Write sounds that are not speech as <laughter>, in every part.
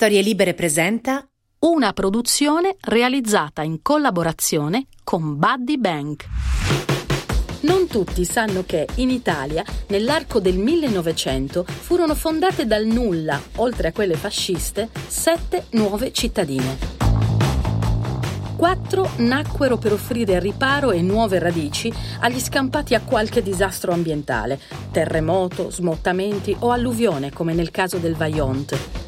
Storie Libere presenta una produzione realizzata in collaborazione con Buddy Bank. Non tutti sanno che in Italia, nell'arco del 1900, furono fondate dal nulla, oltre a quelle fasciste, sette nuove cittadine. Quattro nacquero per offrire riparo e nuove radici agli scampati a qualche disastro ambientale, terremoto, smottamenti o alluvione, come nel caso del Vajont.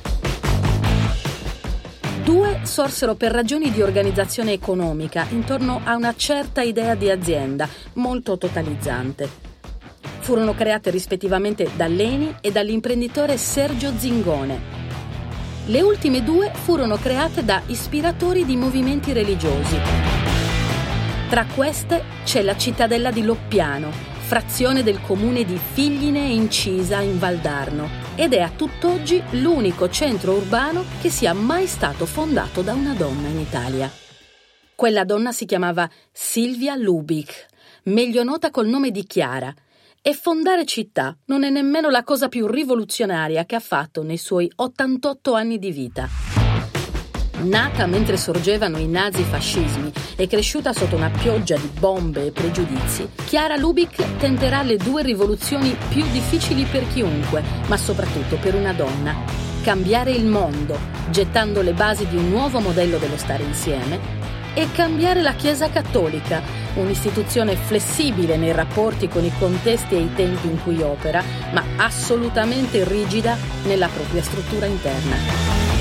Due sorsero per ragioni di organizzazione economica intorno a una certa idea di azienda, molto totalizzante. Furono create rispettivamente da Leni e dall'imprenditore Sergio Zingone. Le ultime due furono create da ispiratori di movimenti religiosi. Tra queste c'è la cittadella di Loppiano, frazione del comune di Figline Incisa in Valdarno, ed è a tutt'oggi l'unico centro urbano che sia mai stato fondato da una donna in Italia. Quella donna si chiamava Silvia Lubick, meglio nota col nome di Chiara, e fondare città non è nemmeno la cosa più rivoluzionaria che ha fatto nei suoi 88 anni di vita. Nata mentre sorgevano i nazifascismi e cresciuta sotto una pioggia di bombe e pregiudizi, Chiara Lubick tenterà le due rivoluzioni più difficili per chiunque, ma soprattutto per una donna. Cambiare il mondo, gettando le basi di un nuovo modello dello stare insieme, e cambiare la Chiesa Cattolica, un'istituzione flessibile nei rapporti con i contesti e i tempi in cui opera, ma assolutamente rigida nella propria struttura interna.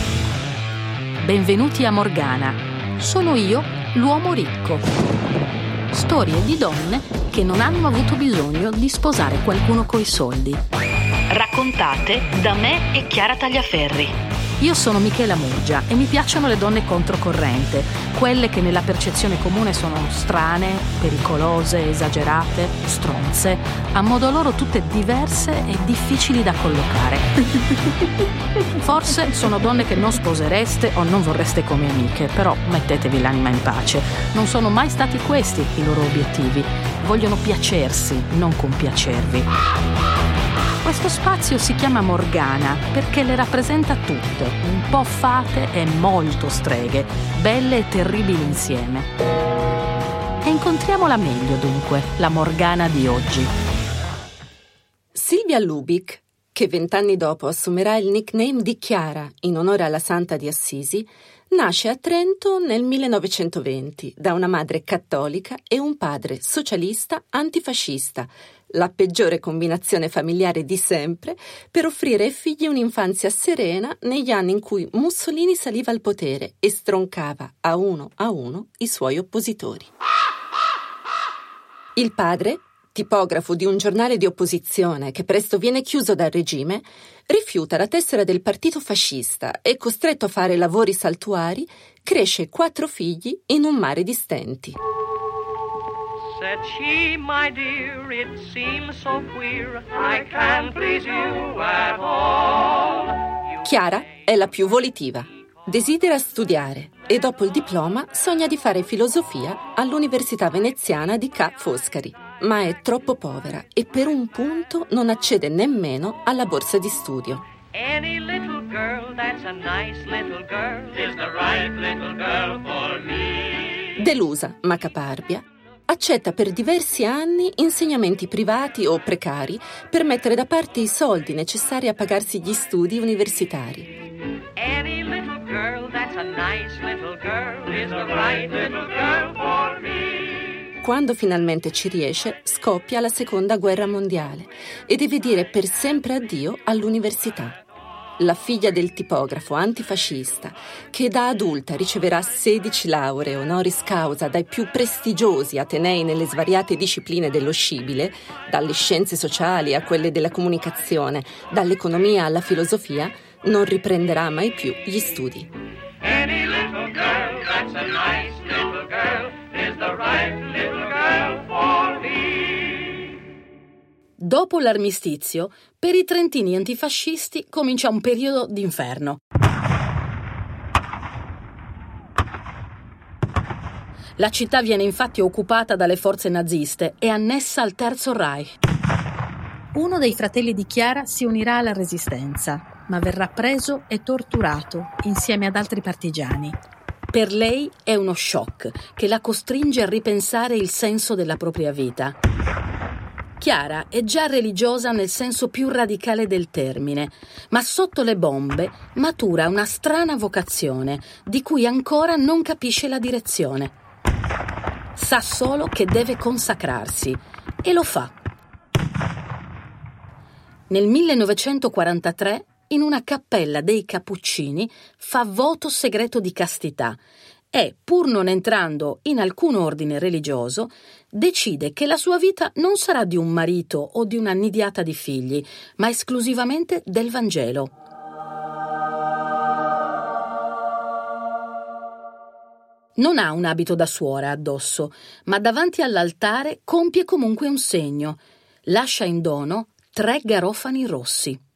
Benvenuti a Morgana. Sono io, l'uomo ricco. Storie di donne che non hanno avuto bisogno di sposare qualcuno coi soldi. Raccontate da me e Chiara Tagliaferri. Io sono Michela Murgia e mi piacciono le donne controcorrente, quelle che nella percezione comune sono strane, pericolose, esagerate, stronze, a modo loro tutte diverse e difficili da collocare. <laughs> Forse sono donne che non sposereste o non vorreste come amiche, però mettetevi l'anima in pace. Non sono mai stati questi i loro obiettivi. Vogliono piacersi, non compiacervi. Questo spazio si chiama Morgana perché le rappresenta tutte, un po' fate e molto streghe, belle e terribili insieme. E incontriamola meglio dunque, la Morgana di oggi. Silvia Lubick, che vent'anni dopo assumerà il nickname di Chiara in onore alla Santa di Assisi, nasce a Trento nel 1920 da una madre cattolica e un padre socialista antifascista la peggiore combinazione familiare di sempre per offrire ai figli un'infanzia serena negli anni in cui Mussolini saliva al potere e stroncava a uno a uno i suoi oppositori. Il padre, tipografo di un giornale di opposizione che presto viene chiuso dal regime, rifiuta la tessera del partito fascista e, costretto a fare lavori saltuari, cresce quattro figli in un mare di stenti. Said she, my dear, it seems so queer, I can't please you at all. Chiara è la più volitiva. Desidera studiare e dopo il diploma sogna di fare filosofia all'Università veneziana di Ca' Foscari, ma è troppo povera e per un punto non accede nemmeno alla borsa di studio. Any little girl that's a nice little girl is the right little girl for me. Delusa ma caparbia, accetta per diversi anni insegnamenti privati o precari per mettere da parte i soldi necessari a pagarsi gli studi universitari. Quando finalmente ci riesce, scoppia la seconda guerra mondiale e deve dire per sempre addio all'università la figlia del tipografo antifascista, che da adulta riceverà 16 lauree honoris causa dai più prestigiosi atenei nelle svariate discipline dello scibile, dalle scienze sociali a quelle della comunicazione, dall'economia alla filosofia, non riprenderà mai più gli studi. Any little girl that's a nice little girl is the right Dopo l'armistizio, per i trentini antifascisti comincia un periodo d'inferno. La città viene infatti occupata dalle forze naziste e annessa al Terzo Reich. Uno dei fratelli di Chiara si unirà alla resistenza. ma verrà preso e torturato insieme ad altri partigiani. Per lei è uno shock che la costringe a ripensare il senso della propria vita. Chiara è già religiosa nel senso più radicale del termine, ma sotto le bombe matura una strana vocazione di cui ancora non capisce la direzione. Sa solo che deve consacrarsi e lo fa. Nel 1943 in una cappella dei Cappuccini fa voto segreto di castità e, pur non entrando in alcun ordine religioso, decide che la sua vita non sarà di un marito o di una nidiata di figli, ma esclusivamente del Vangelo. Non ha un abito da suora addosso, ma davanti all'altare compie comunque un segno. Lascia in dono tre garofani rossi.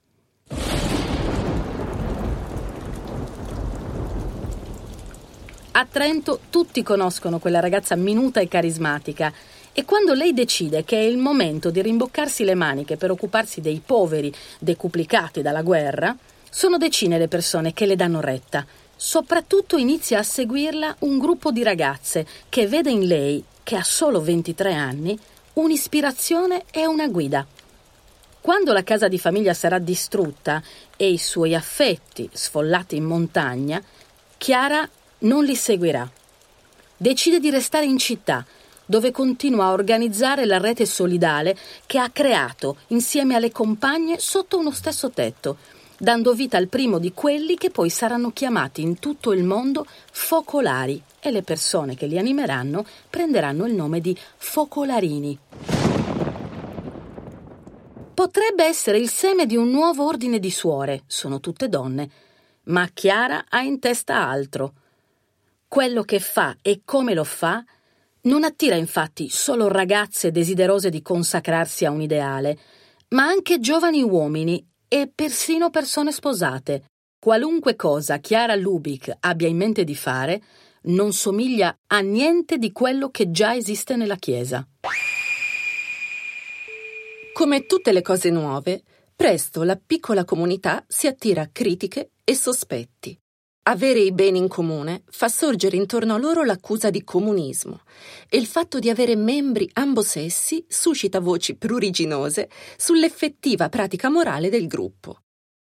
A Trento tutti conoscono quella ragazza minuta e carismatica e quando lei decide che è il momento di rimboccarsi le maniche per occuparsi dei poveri decuplicati dalla guerra, sono decine le persone che le danno retta. Soprattutto inizia a seguirla un gruppo di ragazze che vede in lei, che ha solo 23 anni, un'ispirazione e una guida. Quando la casa di famiglia sarà distrutta e i suoi affetti sfollati in montagna, Chiara non li seguirà. Decide di restare in città, dove continua a organizzare la rete solidale che ha creato insieme alle compagne sotto uno stesso tetto, dando vita al primo di quelli che poi saranno chiamati in tutto il mondo focolari e le persone che li animeranno prenderanno il nome di focolarini. Potrebbe essere il seme di un nuovo ordine di suore, sono tutte donne, ma Chiara ha in testa altro quello che fa e come lo fa non attira infatti solo ragazze desiderose di consacrarsi a un ideale, ma anche giovani uomini e persino persone sposate. Qualunque cosa Chiara Lubick abbia in mente di fare non somiglia a niente di quello che già esiste nella Chiesa. Come tutte le cose nuove, presto la piccola comunità si attira critiche e sospetti. Avere i beni in comune fa sorgere intorno a loro l'accusa di comunismo e il fatto di avere membri ambo sessi suscita voci pruriginose sull'effettiva pratica morale del gruppo.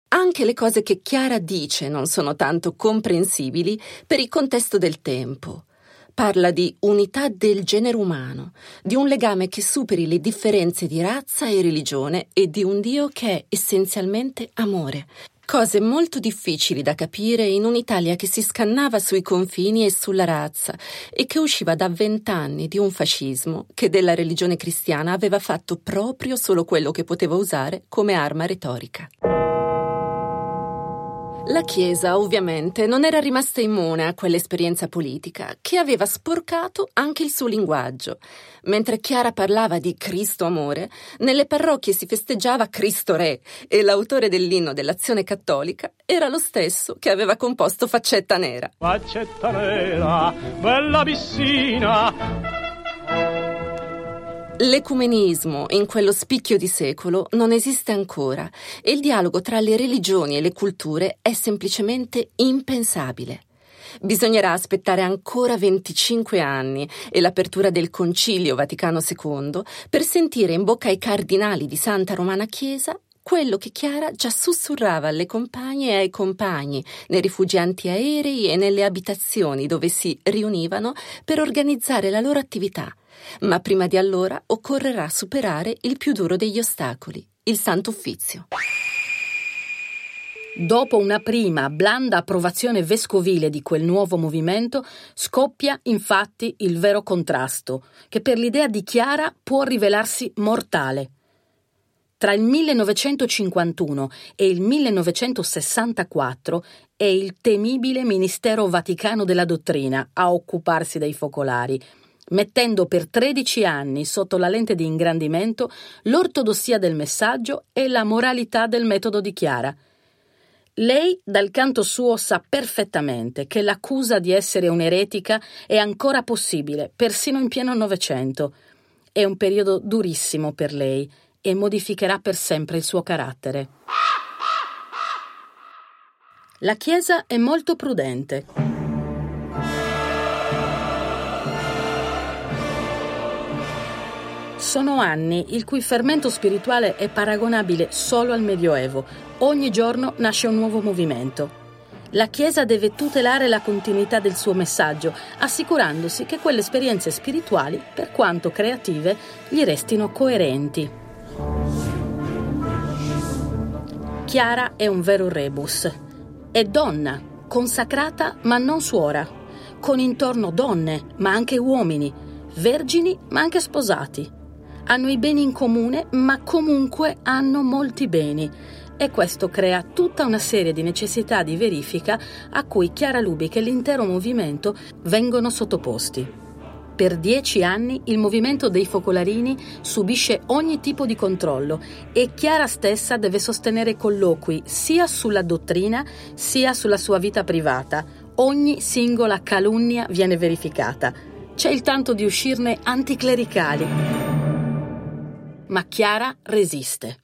Anche le cose che Chiara dice non sono tanto comprensibili per il contesto del tempo. Parla di unità del genere umano, di un legame che superi le differenze di razza e religione e di un Dio che è essenzialmente amore, Cose molto difficili da capire in un'Italia che si scannava sui confini e sulla razza e che usciva da vent'anni di un fascismo che della religione cristiana aveva fatto proprio solo quello che poteva usare come arma retorica. La Chiesa, ovviamente, non era rimasta immune a quell'esperienza politica, che aveva sporcato anche il suo linguaggio. Mentre Chiara parlava di Cristo amore, nelle parrocchie si festeggiava Cristo Re e l'autore dell'inno dell'azione cattolica era lo stesso che aveva composto Faccetta Nera. Faccetta nera, bella piscina, L'ecumenismo in quello spicchio di secolo non esiste ancora e il dialogo tra le religioni e le culture è semplicemente impensabile. Bisognerà aspettare ancora 25 anni e l'apertura del Concilio Vaticano II per sentire in bocca ai cardinali di Santa Romana Chiesa quello che Chiara già sussurrava alle compagne e ai compagni nei rifugi antiaerei e nelle abitazioni dove si riunivano per organizzare la loro attività ma prima di allora occorrerà superare il più duro degli ostacoli, il Santo Uffizio. Dopo una prima blanda approvazione vescovile di quel nuovo movimento, scoppia infatti il vero contrasto, che per l'idea di Chiara può rivelarsi mortale. Tra il 1951 e il 1964 è il temibile Ministero Vaticano della Dottrina a occuparsi dei focolari, mettendo per 13 anni sotto la lente di ingrandimento l'ortodossia del messaggio e la moralità del metodo di Chiara. Lei, dal canto suo, sa perfettamente che l'accusa di essere un'eretica è ancora possibile, persino in pieno Novecento. È un periodo durissimo per lei e modificherà per sempre il suo carattere. La Chiesa è molto prudente. Sono anni il cui fermento spirituale è paragonabile solo al Medioevo. Ogni giorno nasce un nuovo movimento. La Chiesa deve tutelare la continuità del suo messaggio, assicurandosi che quelle esperienze spirituali, per quanto creative, gli restino coerenti. Chiara è un vero rebus. È donna, consacrata ma non suora, con intorno donne, ma anche uomini, vergini ma anche sposati. Hanno i beni in comune, ma comunque hanno molti beni e questo crea tutta una serie di necessità di verifica a cui Chiara Lubic e l'intero movimento vengono sottoposti. Per dieci anni il movimento dei focolarini subisce ogni tipo di controllo e Chiara stessa deve sostenere colloqui sia sulla dottrina sia sulla sua vita privata. Ogni singola calunnia viene verificata. C'è il tanto di uscirne anticlericali. Ma Chiara resiste.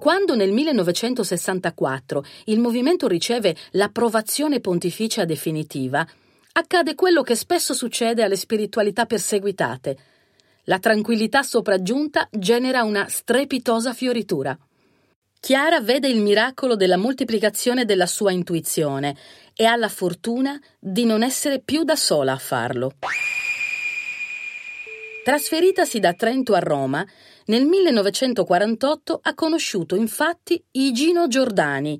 Quando nel 1964 il movimento riceve l'approvazione pontificia definitiva, accade quello che spesso succede alle spiritualità perseguitate. La tranquillità sopraggiunta genera una strepitosa fioritura. Chiara vede il miracolo della moltiplicazione della sua intuizione e ha la fortuna di non essere più da sola a farlo. Trasferitasi da Trento a Roma, nel 1948 ha conosciuto infatti Igino Giordani,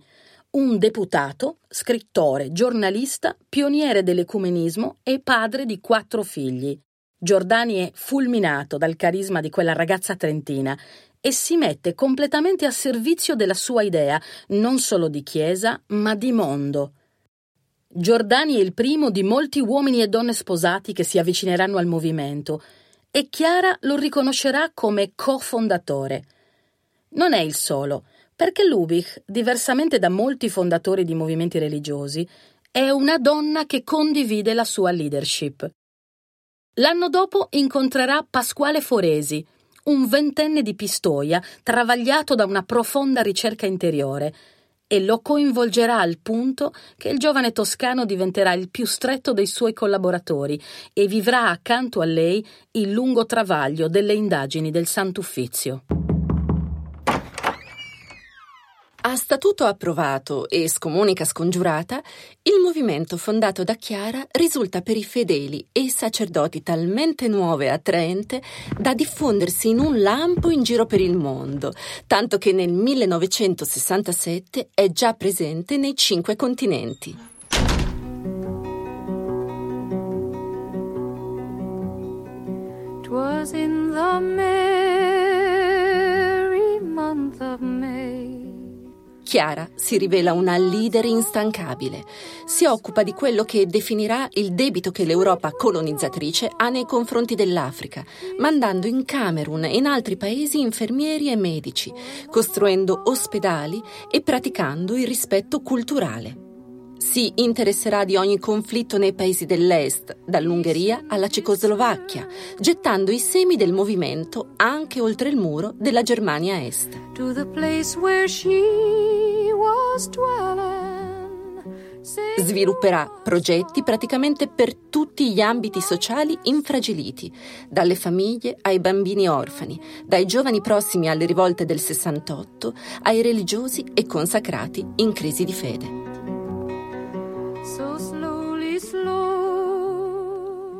un deputato, scrittore, giornalista, pioniere dell'ecumenismo e padre di quattro figli. Giordani è fulminato dal carisma di quella ragazza trentina e si mette completamente a servizio della sua idea, non solo di Chiesa, ma di mondo. Giordani è il primo di molti uomini e donne sposati che si avvicineranno al movimento e Chiara lo riconoscerà come cofondatore. Non è il solo, perché Lubich, diversamente da molti fondatori di movimenti religiosi, è una donna che condivide la sua leadership. L'anno dopo incontrerà Pasquale Foresi, un ventenne di Pistoia, travagliato da una profonda ricerca interiore, e lo coinvolgerà al punto che il giovane toscano diventerà il più stretto dei suoi collaboratori e vivrà accanto a lei il lungo travaglio delle indagini del Sant'Uffizio. A statuto approvato e scomunica scongiurata, il movimento fondato da Chiara risulta per i fedeli e i sacerdoti talmente nuovo e attraente da diffondersi in un lampo in giro per il mondo, tanto che nel 1967 è già presente nei cinque continenti. It was in the Chiara si rivela una leader instancabile. Si occupa di quello che definirà il debito che l'Europa colonizzatrice ha nei confronti dell'Africa, mandando in Camerun e in altri paesi infermieri e medici, costruendo ospedali e praticando il rispetto culturale. Si interesserà di ogni conflitto nei paesi dell'Est, dall'Ungheria alla Cecoslovacchia, gettando i semi del movimento anche oltre il muro della Germania Est. Svilupperà progetti praticamente per tutti gli ambiti sociali infragiliti, dalle famiglie ai bambini orfani, dai giovani prossimi alle rivolte del 68 ai religiosi e consacrati in crisi di fede.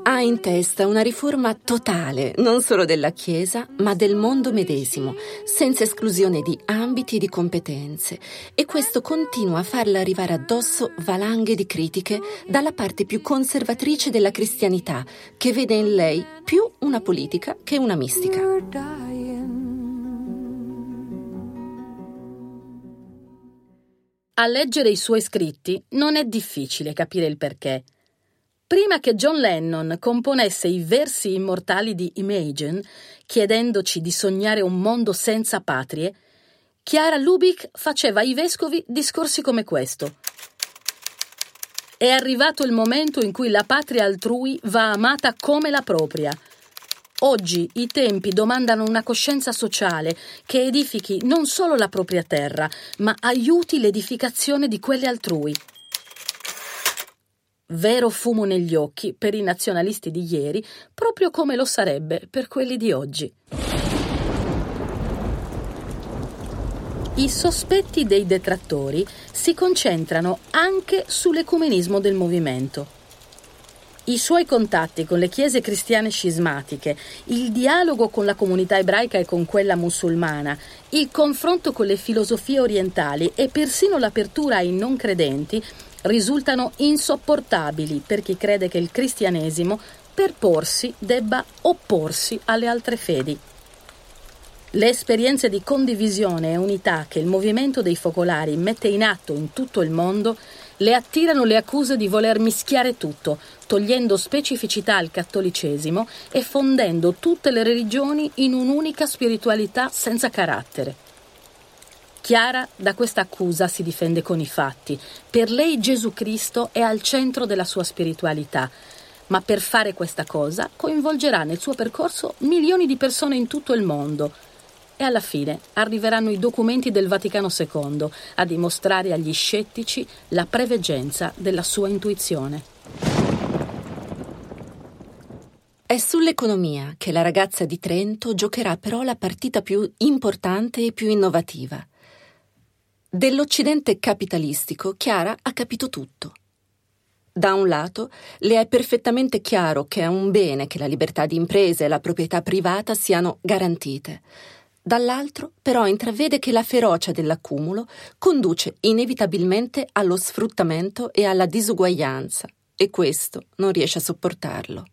Ha in testa una riforma totale, non solo della Chiesa, ma del mondo medesimo, senza esclusione di ambiti e di competenze. E questo continua a farla arrivare addosso valanghe di critiche dalla parte più conservatrice della cristianità, che vede in lei più una politica che una mistica. A leggere i suoi scritti non è difficile capire il perché. Prima che John Lennon componesse i versi immortali di Imagine, chiedendoci di sognare un mondo senza patrie, Chiara Lubick faceva ai vescovi discorsi come questo. È arrivato il momento in cui la patria altrui va amata come la propria. Oggi i tempi domandano una coscienza sociale che edifichi non solo la propria terra, ma aiuti l'edificazione di quelle altrui. Vero fumo negli occhi per i nazionalisti di ieri, proprio come lo sarebbe per quelli di oggi. I sospetti dei detrattori si concentrano anche sull'ecumenismo del movimento. I suoi contatti con le chiese cristiane scismatiche, il dialogo con la comunità ebraica e con quella musulmana, il confronto con le filosofie orientali e persino l'apertura ai non credenti risultano insopportabili per chi crede che il cristianesimo per porsi debba opporsi alle altre fedi. Le esperienze di condivisione e unità che il movimento dei focolari mette in atto in tutto il mondo le attirano le accuse di voler mischiare tutto, togliendo specificità al cattolicesimo e fondendo tutte le religioni in un'unica spiritualità senza carattere. Chiara da questa accusa si difende con i fatti. Per lei Gesù Cristo è al centro della sua spiritualità, ma per fare questa cosa coinvolgerà nel suo percorso milioni di persone in tutto il mondo e alla fine arriveranno i documenti del Vaticano II a dimostrare agli scettici la preveggenza della sua intuizione. È sull'economia che la ragazza di Trento giocherà però la partita più importante e più innovativa. Dell'Occidente capitalistico Chiara ha capito tutto. Da un lato, le è perfettamente chiaro che è un bene che la libertà di impresa e la proprietà privata siano garantite dall'altro però intravede che la ferocia dell'accumulo conduce inevitabilmente allo sfruttamento e alla disuguaglianza, e questo non riesce a sopportarlo.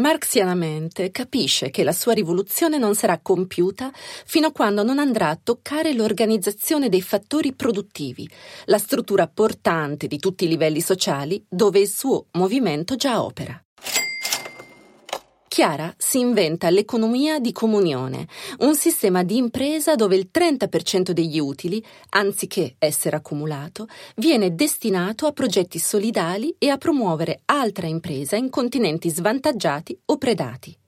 Marxianamente capisce che la sua rivoluzione non sarà compiuta fino a quando non andrà a toccare l'organizzazione dei fattori produttivi, la struttura portante di tutti i livelli sociali dove il suo movimento già opera. Chiara si inventa l'economia di comunione, un sistema di impresa dove il 30% degli utili, anziché essere accumulato, viene destinato a progetti solidali e a promuovere altra impresa in continenti svantaggiati o predati.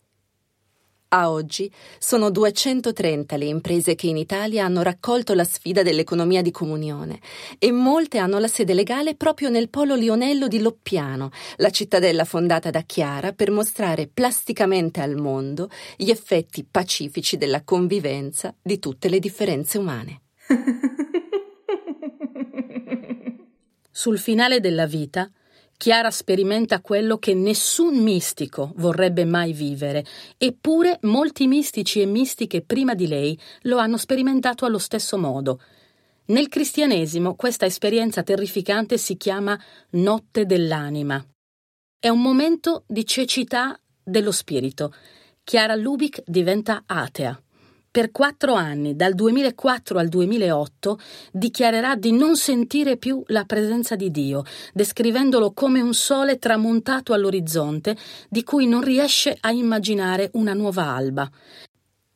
A oggi sono 230 le imprese che in Italia hanno raccolto la sfida dell'economia di comunione e molte hanno la sede legale proprio nel polo Lionello di Loppiano, la cittadella fondata da Chiara per mostrare plasticamente al mondo gli effetti pacifici della convivenza di tutte le differenze umane. <laughs> Sul finale della vita, Chiara sperimenta quello che nessun mistico vorrebbe mai vivere, eppure molti mistici e mistiche prima di lei lo hanno sperimentato allo stesso modo. Nel cristianesimo questa esperienza terrificante si chiama notte dell'anima. È un momento di cecità dello spirito. Chiara Lubick diventa atea per quattro anni, dal 2004 al 2008, dichiarerà di non sentire più la presenza di Dio, descrivendolo come un sole tramontato all'orizzonte di cui non riesce a immaginare una nuova alba.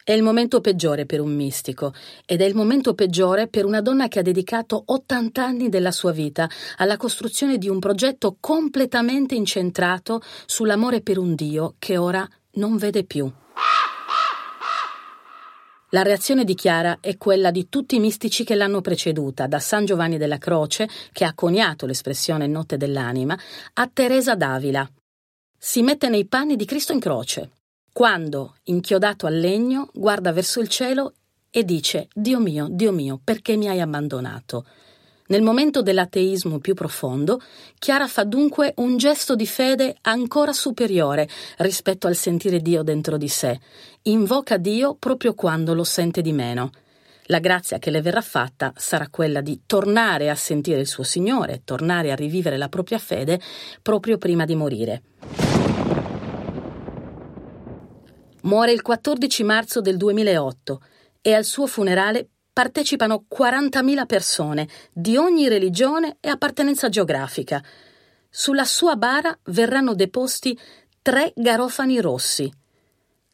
È il momento peggiore per un mistico ed è il momento peggiore per una donna che ha dedicato 80 anni della sua vita alla costruzione di un progetto completamente incentrato sull'amore per un Dio che ora non vede più. La reazione di Chiara è quella di tutti i mistici che l'hanno preceduta, da San Giovanni della Croce, che ha coniato l'espressione notte dell'anima, a Teresa d'Avila. Si mette nei panni di Cristo in croce. Quando, inchiodato al legno, guarda verso il cielo e dice Dio mio, Dio mio, perché mi hai abbandonato? Nel momento dell'ateismo più profondo, Chiara fa dunque un gesto di fede ancora superiore rispetto al sentire Dio dentro di sé. Invoca Dio proprio quando lo sente di meno. La grazia che le verrà fatta sarà quella di tornare a sentire il suo Signore, tornare a rivivere la propria fede proprio prima di morire. Muore il 14 marzo del 2008 e al suo funerale partecipano 40.000 persone di ogni religione e appartenenza geografica. Sulla sua bara verranno deposti tre garofani rossi.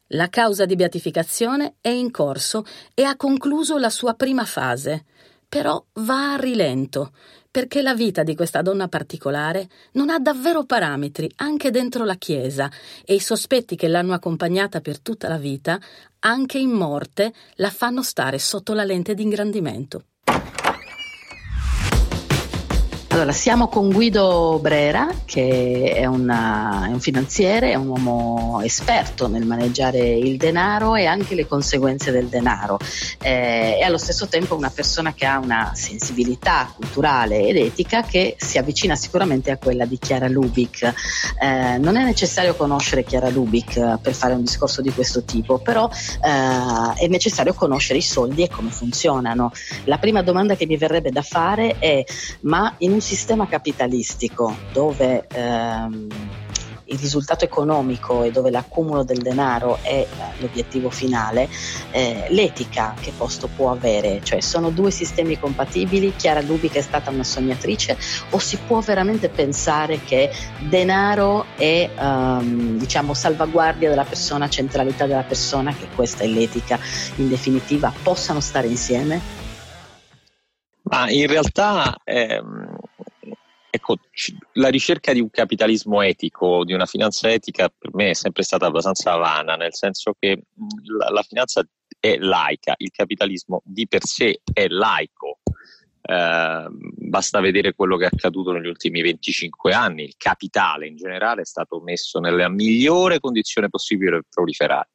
La causa di beatificazione è in corso e ha concluso la sua prima fase, però va a rilento, perché la vita di questa donna particolare non ha davvero parametri anche dentro la Chiesa e i sospetti che l'hanno accompagnata per tutta la vita, anche in morte, la fanno stare sotto la lente di Allora, siamo con Guido Brera, che è, una, è, un finanziere, è un uomo esperto nel maneggiare il denaro e anche le conseguenze del denaro. Eh, e allo stesso tempo una persona che ha una sensibilità culturale ed etica che si avvicina sicuramente a quella di Chiara Lubic. Eh, non è necessario conoscere Chiara Lubic per fare un discorso di questo tipo, però eh, è necessario conoscere i soldi e come funzionano. La prima domanda che mi verrebbe da fare è: ma in un sistema capitalistico dove ehm, il risultato economico e dove l'accumulo del denaro è l'obiettivo finale, eh, l'etica che posto può avere? Cioè sono due sistemi compatibili? Chiara Lubica è stata una sognatrice o si può veramente pensare che denaro e ehm, diciamo salvaguardia della persona, centralità della persona, che questa è l'etica in definitiva, possano stare insieme? Ma in realtà ehm, ecco, la ricerca di un capitalismo etico, di una finanza etica, per me è sempre stata abbastanza vana, nel senso che la, la finanza è laica, il capitalismo di per sé è laico. Eh, basta vedere quello che è accaduto negli ultimi 25 anni. Il capitale in generale è stato messo nella migliore condizione possibile per proliferare.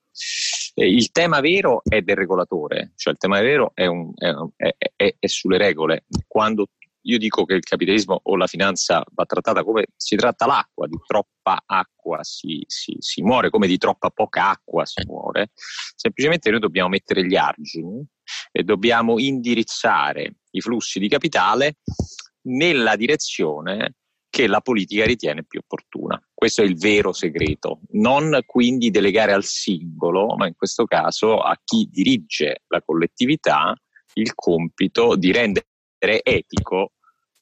Eh, il tema vero è del regolatore, cioè il tema vero è, un, è, è, è sulle regole. Quando io dico che il capitalismo o la finanza va trattata come si tratta l'acqua, di troppa acqua si, si, si, muore, come di troppa poca acqua si muore, semplicemente noi dobbiamo mettere gli argini e dobbiamo indirizzare i flussi di capitale nella direzione che la politica ritiene più opportuna. Questo è il vero segreto, non quindi delegare al singolo, ma in questo caso a chi dirige la collettività il compito di rendere etico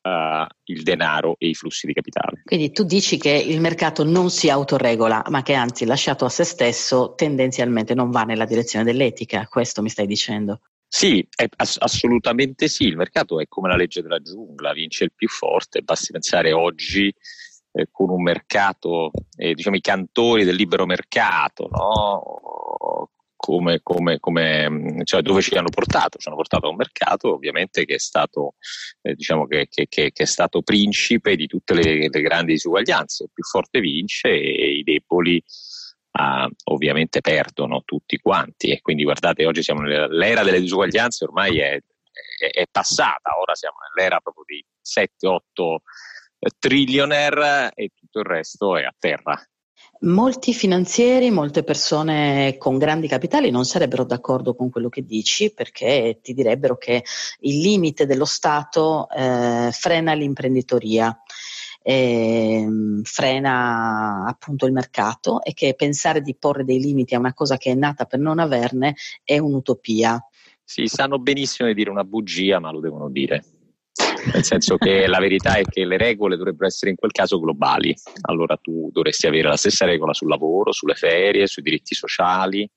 uh, il denaro e i flussi di capitale. Quindi tu dici che il mercato non si autoregola, ma che anzi lasciato a se stesso tendenzialmente non va nella direzione dell'etica, questo mi stai dicendo? Sì, ass- assolutamente sì, il mercato è come la legge della giungla, vince il più forte, basti pensare oggi eh, con un mercato, eh, diciamo i cantori del libero mercato, no? Come, come, come, cioè dove ci hanno portato? Ci hanno portato a un mercato ovviamente che è stato, eh, diciamo che, che, che, è stato principe di tutte le, le, grandi disuguaglianze, il più forte vince e i deboli uh, ovviamente perdono tutti quanti e quindi guardate oggi siamo nell'era delle disuguaglianze ormai è, è, è passata, ora siamo nell'era proprio di 7-8 eh, trillionaire e tutto il resto è a terra. Molti finanzieri, molte persone con grandi capitali non sarebbero d'accordo con quello che dici perché ti direbbero che il limite dello Stato eh, frena l'imprenditoria. Eh, frena appunto il mercato e che pensare di porre dei limiti a una cosa che è nata per non averne è un'utopia. Sì, sanno benissimo di dire una bugia, ma lo devono dire nel senso che la verità è che le regole dovrebbero essere in quel caso globali, allora tu dovresti avere la stessa regola sul lavoro, sulle ferie, sui diritti sociali,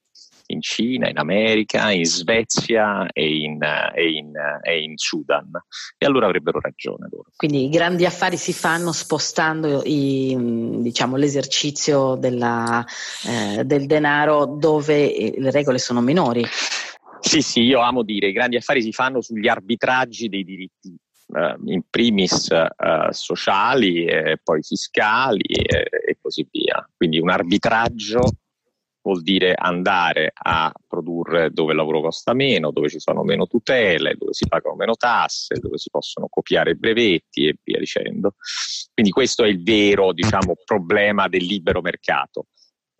in Cina, in America, in Svezia e in, e, in, e in, Sudan. E allora avrebbero ragione loro. Quindi i grandi affari si fanno spostando i, diciamo, l'esercizio della, eh, del denaro dove le regole sono minori. Sì, sì, io amo dire, i grandi affari si fanno sugli arbitraggi dei diritti eh, in primis eh, sociali poi fiscali e, così via. Quindi un arbitraggio vuol dire andare a produrre dove il lavoro costa meno, dove ci sono meno tutele, dove si pagano meno tasse, dove si possono copiare brevetti e via dicendo. Quindi questo è il vero diciamo, problema del libero mercato.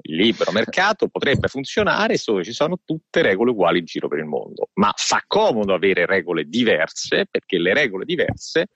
Il libero mercato potrebbe funzionare dove ci sono tutte regole uguali in giro per il mondo, ma fa comodo avere regole diverse perché le regole diverse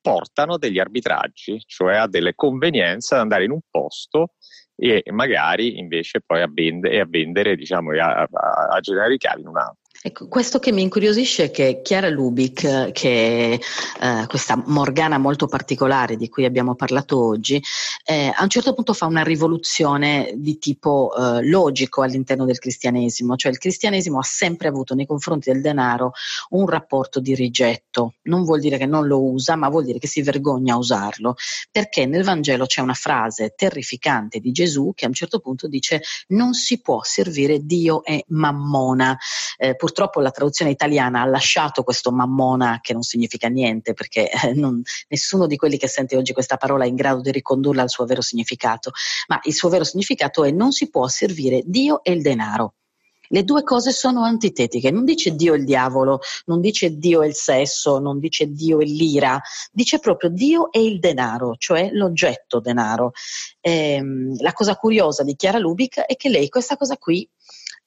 portano degli arbitraggi, cioè a delle convenienze ad andare in un posto e magari invece poi a vendere, a vendere diciamo, a, a, a generare ricavi in un altro. Ecco, questo che mi incuriosisce è che Chiara Lubic, che eh, questa Morgana molto particolare di cui abbiamo parlato oggi, eh, a un certo punto fa una rivoluzione di tipo eh, logico all'interno del cristianesimo, cioè il cristianesimo ha sempre avuto nei confronti del denaro un rapporto di rigetto, non vuol dire che non lo usa, ma vuol dire che si vergogna a usarlo, perché nel Vangelo c'è una frase terrificante di Gesù che a un certo punto dice non si può servire Dio e mammona. Eh, purtroppo la traduzione italiana ha lasciato questo mammona che non significa niente perché eh, non, nessuno di quelli che sente oggi questa parola è in grado di ricondurla al suo vero significato, ma il suo vero significato è non si può servire Dio e il denaro. Le due cose sono antitetiche, non dice Dio il diavolo, non dice Dio il sesso, non dice Dio e l'ira, dice proprio Dio e il denaro, cioè l'oggetto denaro. Ehm, la cosa curiosa di Chiara Lubic è che lei questa cosa qui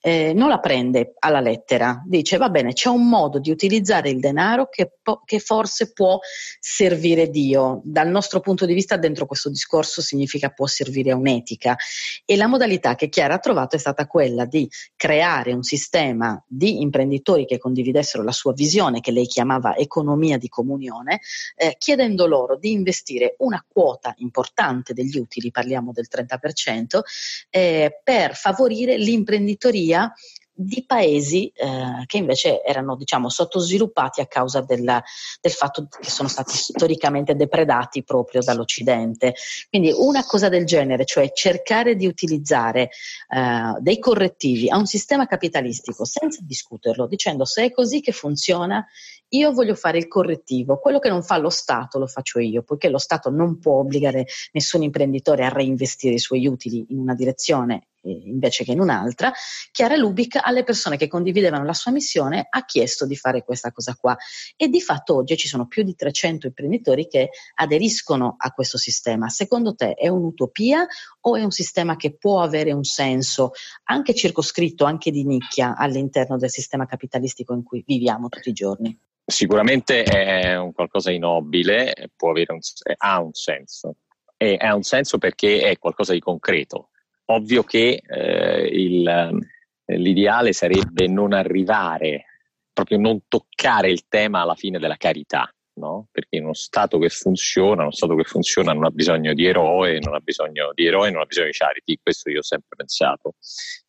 eh, non la prende alla lettera, dice va bene, c'è un modo di utilizzare il denaro che, po- che, forse può servire Dio. Dal nostro punto di vista dentro questo discorso significa può servire a un'etica e la modalità che Chiara ha trovato è stata quella di creare un sistema di imprenditori che condividessero la sua visione che lei chiamava economia di comunione, eh, chiedendo loro di investire una quota importante degli utili, parliamo del 30%, eh, per favorire l'imprenditoria sia di paesi eh, che invece erano diciamo, sottosviluppati a causa del, del, fatto che sono stati storicamente depredati proprio dall'Occidente. Quindi una cosa del genere, cioè cercare di utilizzare eh, dei correttivi a un sistema capitalistico senza discuterlo, dicendo se è così che funziona, io voglio fare il correttivo, quello che non fa lo Stato lo faccio io, poiché lo Stato non può obbligare nessun imprenditore a reinvestire i suoi utili in una direzione invece che in un'altra, Chiara Lubic alle persone che condividevano la sua missione ha chiesto di fare questa cosa qua e di fatto oggi ci sono più di 300 imprenditori che aderiscono a questo sistema. Secondo te è un'utopia o è un sistema che può avere un senso anche circoscritto, anche di nicchia all'interno del sistema capitalistico in cui viviamo tutti i giorni? Sicuramente è un qualcosa di nobile, un, ha un senso. E ha un senso perché è qualcosa di concreto, Ovvio che eh, il, l'ideale sarebbe non arrivare, proprio non toccare il tema alla fine della carità, no? perché in uno Stato che funziona, uno Stato che funziona non ha bisogno di eroe, non ha bisogno di eroe, non ha bisogno di charity, questo io ho sempre pensato.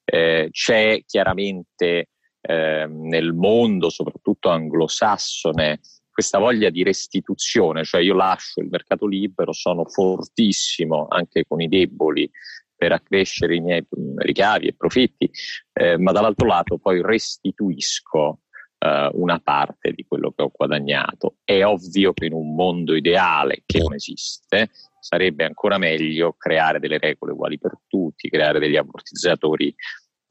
Eh, c'è chiaramente eh, nel mondo, soprattutto anglosassone, questa voglia di restituzione, cioè io lascio il mercato libero, sono fortissimo anche con i deboli, per accrescere i miei ricavi e profitti, eh, ma dall'altro lato poi restituisco eh, una parte di quello che ho guadagnato. È ovvio che in un mondo ideale che non esiste sarebbe ancora meglio creare delle regole uguali per tutti, creare degli ammortizzatori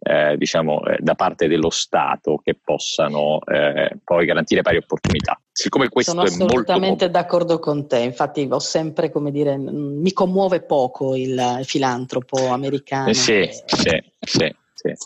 eh, diciamo, eh, da parte dello Stato che possano eh, poi garantire pari opportunità. Siccome questo Sono assolutamente molto... d'accordo con te, infatti ho sempre, come dire, mi commuove poco il filantropo americano. Eh sì, sì, sì, sì. Il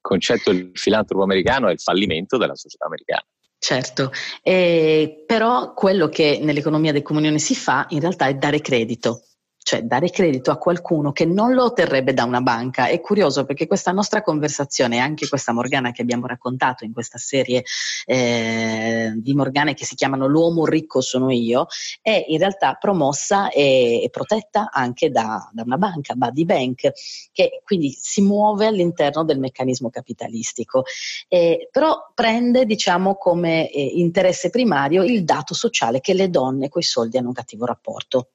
concetto del filantropo americano è il fallimento della società americana. Certo, eh, però quello che nell'economia del comunione si fa in realtà è dare credito cioè dare credito a qualcuno che non lo otterrebbe da una banca. È curioso perché questa nostra conversazione, anche questa Morgana che abbiamo raccontato in questa serie eh, di Morgane che si chiamano L'uomo ricco sono io, è in realtà promossa e, e protetta anche da, da, una banca, Buddy Bank, che quindi si muove all'interno del meccanismo capitalistico. Eh, però prende diciamo come eh, interesse primario il dato sociale che le donne coi soldi hanno un cattivo rapporto.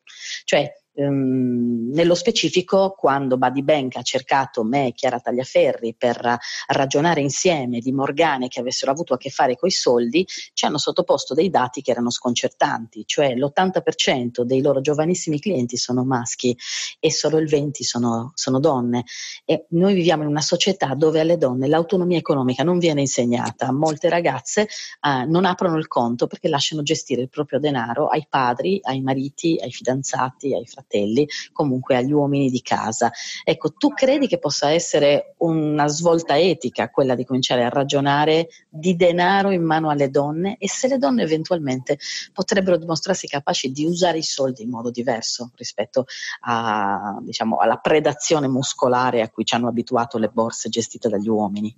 Cioè Um, nello specifico, quando Buddy Bank ha cercato me e Chiara Tagliaferri per ragionare insieme di Morgane che avessero avuto a che fare con i soldi, ci hanno sottoposto dei dati che erano sconcertanti, cioè l'80% dei loro giovanissimi clienti sono maschi e solo il 20% sono, sono donne. E noi viviamo in una società dove alle donne l'autonomia economica non viene insegnata. Molte ragazze uh, non aprono il conto perché lasciano gestire il proprio denaro ai padri, ai mariti, ai fidanzati, ai fratelli fratelli, comunque agli uomini di casa. Ecco, tu credi che possa essere una svolta etica quella di cominciare a ragionare di denaro in mano alle donne e se le donne eventualmente potrebbero dimostrarsi capaci di usare i soldi in modo diverso rispetto a, diciamo, alla predazione muscolare a cui ci hanno abituato le borse gestite dagli uomini?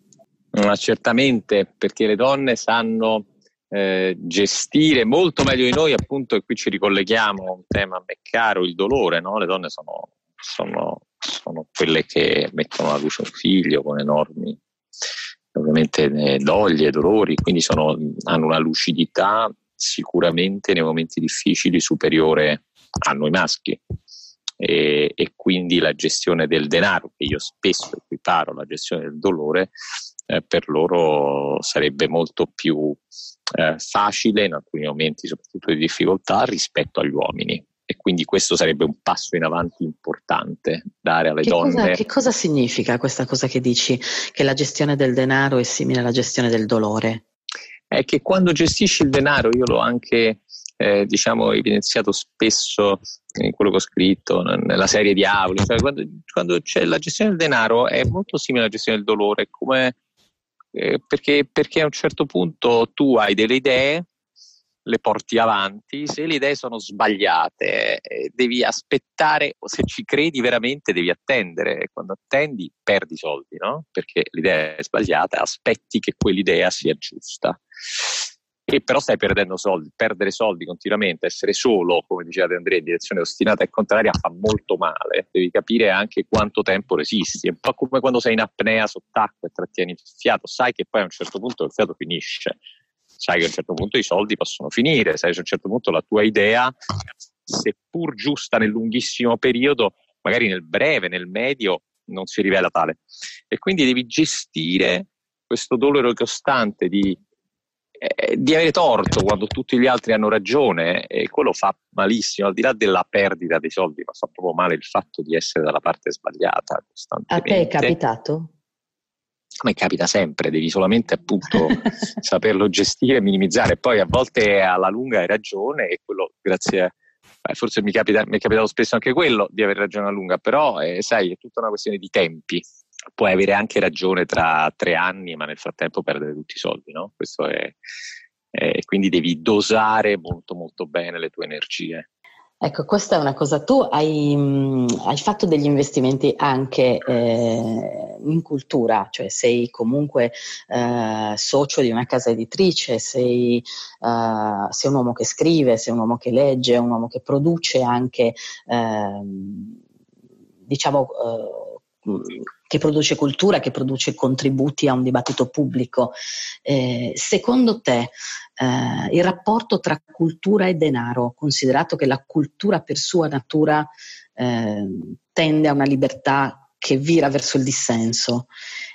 Ma certamente perché le donne sanno eh, gestire molto meglio di noi, appunto, e qui ci ricolleghiamo a un tema a me caro, il dolore, no? Le donne sono, sono, sono quelle che mettono alla luce un figlio con enormi ovviamente eh, doglie, dolori, quindi sono, hanno una lucidità sicuramente nei momenti difficili superiore a noi maschi. E, e, quindi la gestione del denaro, che io spesso equiparo alla gestione del dolore, eh, per loro sarebbe molto più eh, facile in alcuni momenti, soprattutto di difficoltà, rispetto agli uomini. E quindi questo sarebbe un passo in avanti importante, dare alle che donne. Cosa, che cosa significa questa cosa che dici? Che la gestione del denaro è simile alla gestione del dolore? È che quando gestisci il denaro, io l'ho anche eh, diciamo, evidenziato spesso in quello che ho scritto, nella serie Diavoli, cioè quando, quando, c'è la gestione del denaro è molto simile alla gestione del dolore, come eh, perché, perché a un certo punto tu hai delle idee, le porti avanti, se le idee sono sbagliate eh, devi aspettare, se ci credi veramente devi attendere, e quando attendi perdi soldi, no? Perché l'idea è sbagliata, aspetti che quell'idea sia giusta. E però stai perdendo soldi, perdere soldi continuamente, essere solo, come diceva De Andrea, in direzione ostinata e contraria fa molto male. Devi capire anche quanto tempo resisti. È un po' come quando sei in apnea sott'acqua e trattieni il fiato, sai che poi a un certo punto il fiato finisce, sai che a un certo punto i soldi possono finire, sai che a un certo punto la tua idea, seppur giusta nel lunghissimo periodo, magari nel breve, nel medio, non si rivela tale. E quindi devi gestire questo dolore costante di di avere torto quando tutti gli altri hanno ragione e quello fa malissimo, al di là della perdita dei soldi, ma fa proprio male il fatto di essere dalla parte sbagliata costantemente. A te è capitato? A me capita sempre, devi solamente appunto <laughs> saperlo gestire e minimizzare. Poi a volte alla lunga hai ragione e quello grazie a forse mi, capita, mi, è capitato spesso anche quello di avere ragione a lunga, però eh, sai, è tutta una questione di tempi puoi avere anche ragione tra tre anni, ma nel frattempo perdere tutti i soldi, no? È, è, quindi devi dosare molto molto bene le tue energie. Ecco, questa è una cosa, tu hai, hai fatto degli investimenti anche eh, in cultura, cioè sei comunque eh, socio di una casa editrice, sei, eh, sei, un uomo che scrive, sei un uomo che legge, un uomo che produce anche, ehm, diciamo, eh, che produce cultura, che produce contributi a un dibattito pubblico. Eh, secondo te eh, il rapporto tra cultura e denaro, considerato che la cultura per sua natura eh, tende a una libertà che vira verso il dissenso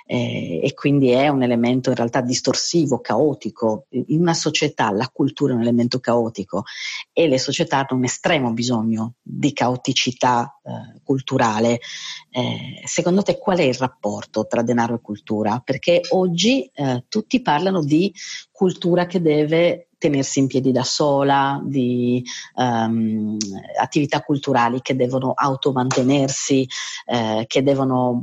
eh, e quindi è un elemento in realtà distorsivo, caotico. In una società la cultura è un elemento caotico e le società hanno un estremo bisogno di caoticità eh, culturale. Eh, secondo te qual è il rapporto tra denaro e cultura? Perché oggi eh, tutti parlano di cultura che deve tenersi in piedi da sola, di um, attività culturali che devono automantenersi, eh, che devono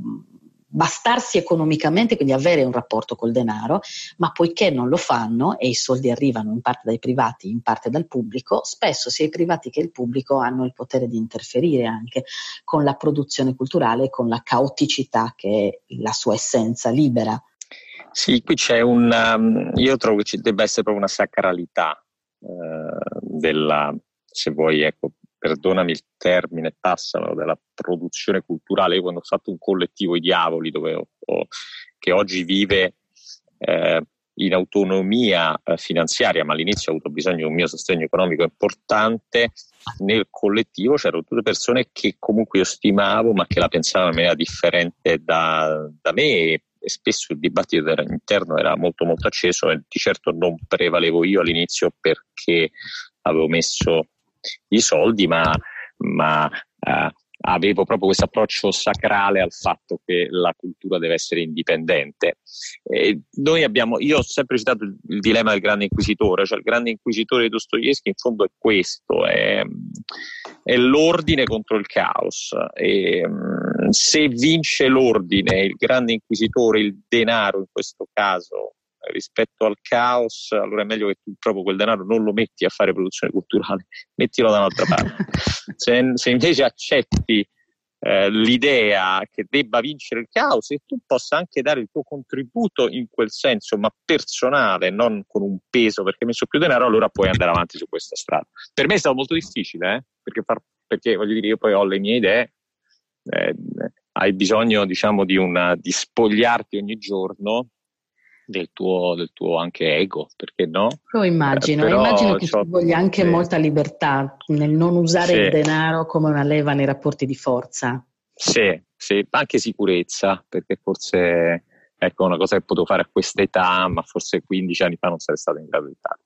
bastarsi economicamente, quindi avere un rapporto col denaro, ma poiché non lo fanno e i soldi arrivano in parte dai privati, in parte dal pubblico, spesso sia i privati che il pubblico hanno il potere di interferire anche con la produzione culturale e con la caoticità che è la sua essenza libera. Sì, qui c'è un... Um, io trovo che ci debba essere proprio una sacralità uh, della, se vuoi, ecco, perdonami il termine, passano della produzione culturale. Io quando ho fatto un collettivo I Diavoli, ho, ho, che oggi vive eh, in autonomia eh, finanziaria, ma all'inizio ho avuto bisogno di un mio sostegno economico importante, nel collettivo c'erano tutte persone che comunque io stimavo, ma che la pensavano in maniera differente da, da me e, spesso il dibattito interno era molto molto acceso e di certo non prevalevo io all'inizio perché avevo messo i soldi, ma, ma uh, avevo proprio questo approccio sacrale al fatto che la cultura deve essere indipendente. E noi abbiamo, io ho sempre citato il, il, dilemma del grande inquisitore, cioè il grande inquisitore di Dostoevsky in fondo è questo, è, è l'ordine contro il caos. E, se vince l'ordine, il grande inquisitore, il denaro in questo caso, rispetto al caos, allora è meglio che tu proprio quel denaro non lo metti a fare produzione culturale, <laughs> mettilo da un'altra parte. <laughs> se, se invece accetti eh, l'idea che debba vincere il caos e tu possa anche dare il tuo contributo in quel senso, ma personale, non con un peso perché hai messo più denaro, allora puoi andare avanti su questa strada. Per me è stato molto difficile, eh? perché, far, perché voglio dire, io poi ho le mie idee, eh, hai bisogno diciamo di, una, di spogliarti ogni giorno del tuo, del tuo, anche ego, perché no? Lo immagino, eh, immagino che ci voglia anche sì. molta libertà nel non usare sì. il denaro come una leva nei rapporti di forza. Sì, sì, anche sicurezza, perché forse ecco una cosa che potevo fare a questa età, ma forse 15 anni fa non sarei stato in grado di fare.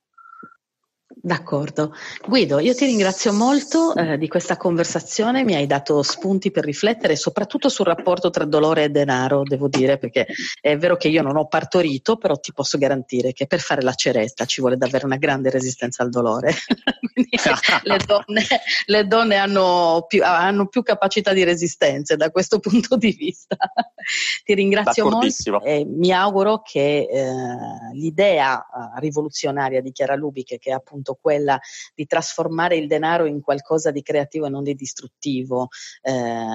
D'accordo. Guido, io ti ringrazio molto eh, di questa conversazione, mi hai dato spunti per riflettere soprattutto sul rapporto tra dolore e denaro, devo dire, perché è vero che io non ho partorito, però ti posso garantire che per fare la ceretta ci vuole davvero una grande resistenza al dolore. <laughs> <laughs> le donne, le donne hanno, più, hanno, più, capacità di resistenza da questo punto di vista. ti ringrazio molto e mi auguro che eh, l'idea eh, rivoluzionaria di Chiara Lubiche, che è appunto quella di trasformare il denaro in qualcosa di creativo e non di distruttivo eh,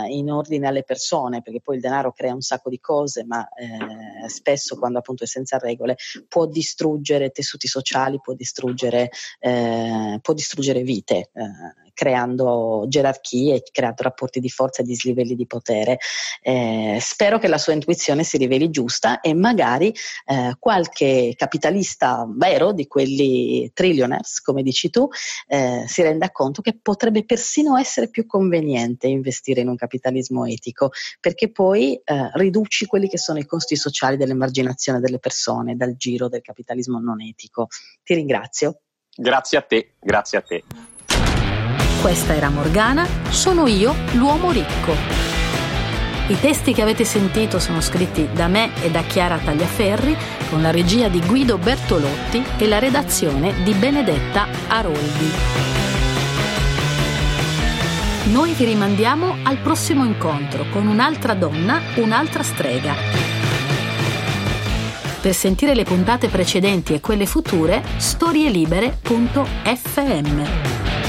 in ordine alle persone, perché poi il denaro crea un sacco di cose, ma eh, spesso quando appunto è senza regole può distruggere tessuti sociali, può distruggere, eh, può distruggere vite eh, creando gerarchie, creando rapporti di forza e dislivelli di potere. Eh, spero che la sua intuizione si riveli giusta e magari eh, qualche capitalista vero di quelli trillionaires, come dici tu, eh, si renda conto che potrebbe persino essere più conveniente investire in un capitalismo etico, perché poi eh, riduci quelli che sono i costi sociali dell'emarginazione delle persone dal giro del capitalismo non etico. Ti ringrazio. Grazie a te, grazie a te. Questa era Morgana, sono io l'uomo ricco. I testi che avete sentito sono scritti da me e da Chiara Tagliaferri, con la regia di Guido Bertolotti e la redazione di Benedetta Aroldi. Noi vi rimandiamo al prossimo incontro con un'altra donna, un'altra strega. Per sentire le puntate precedenti e quelle future, storielibere.fm.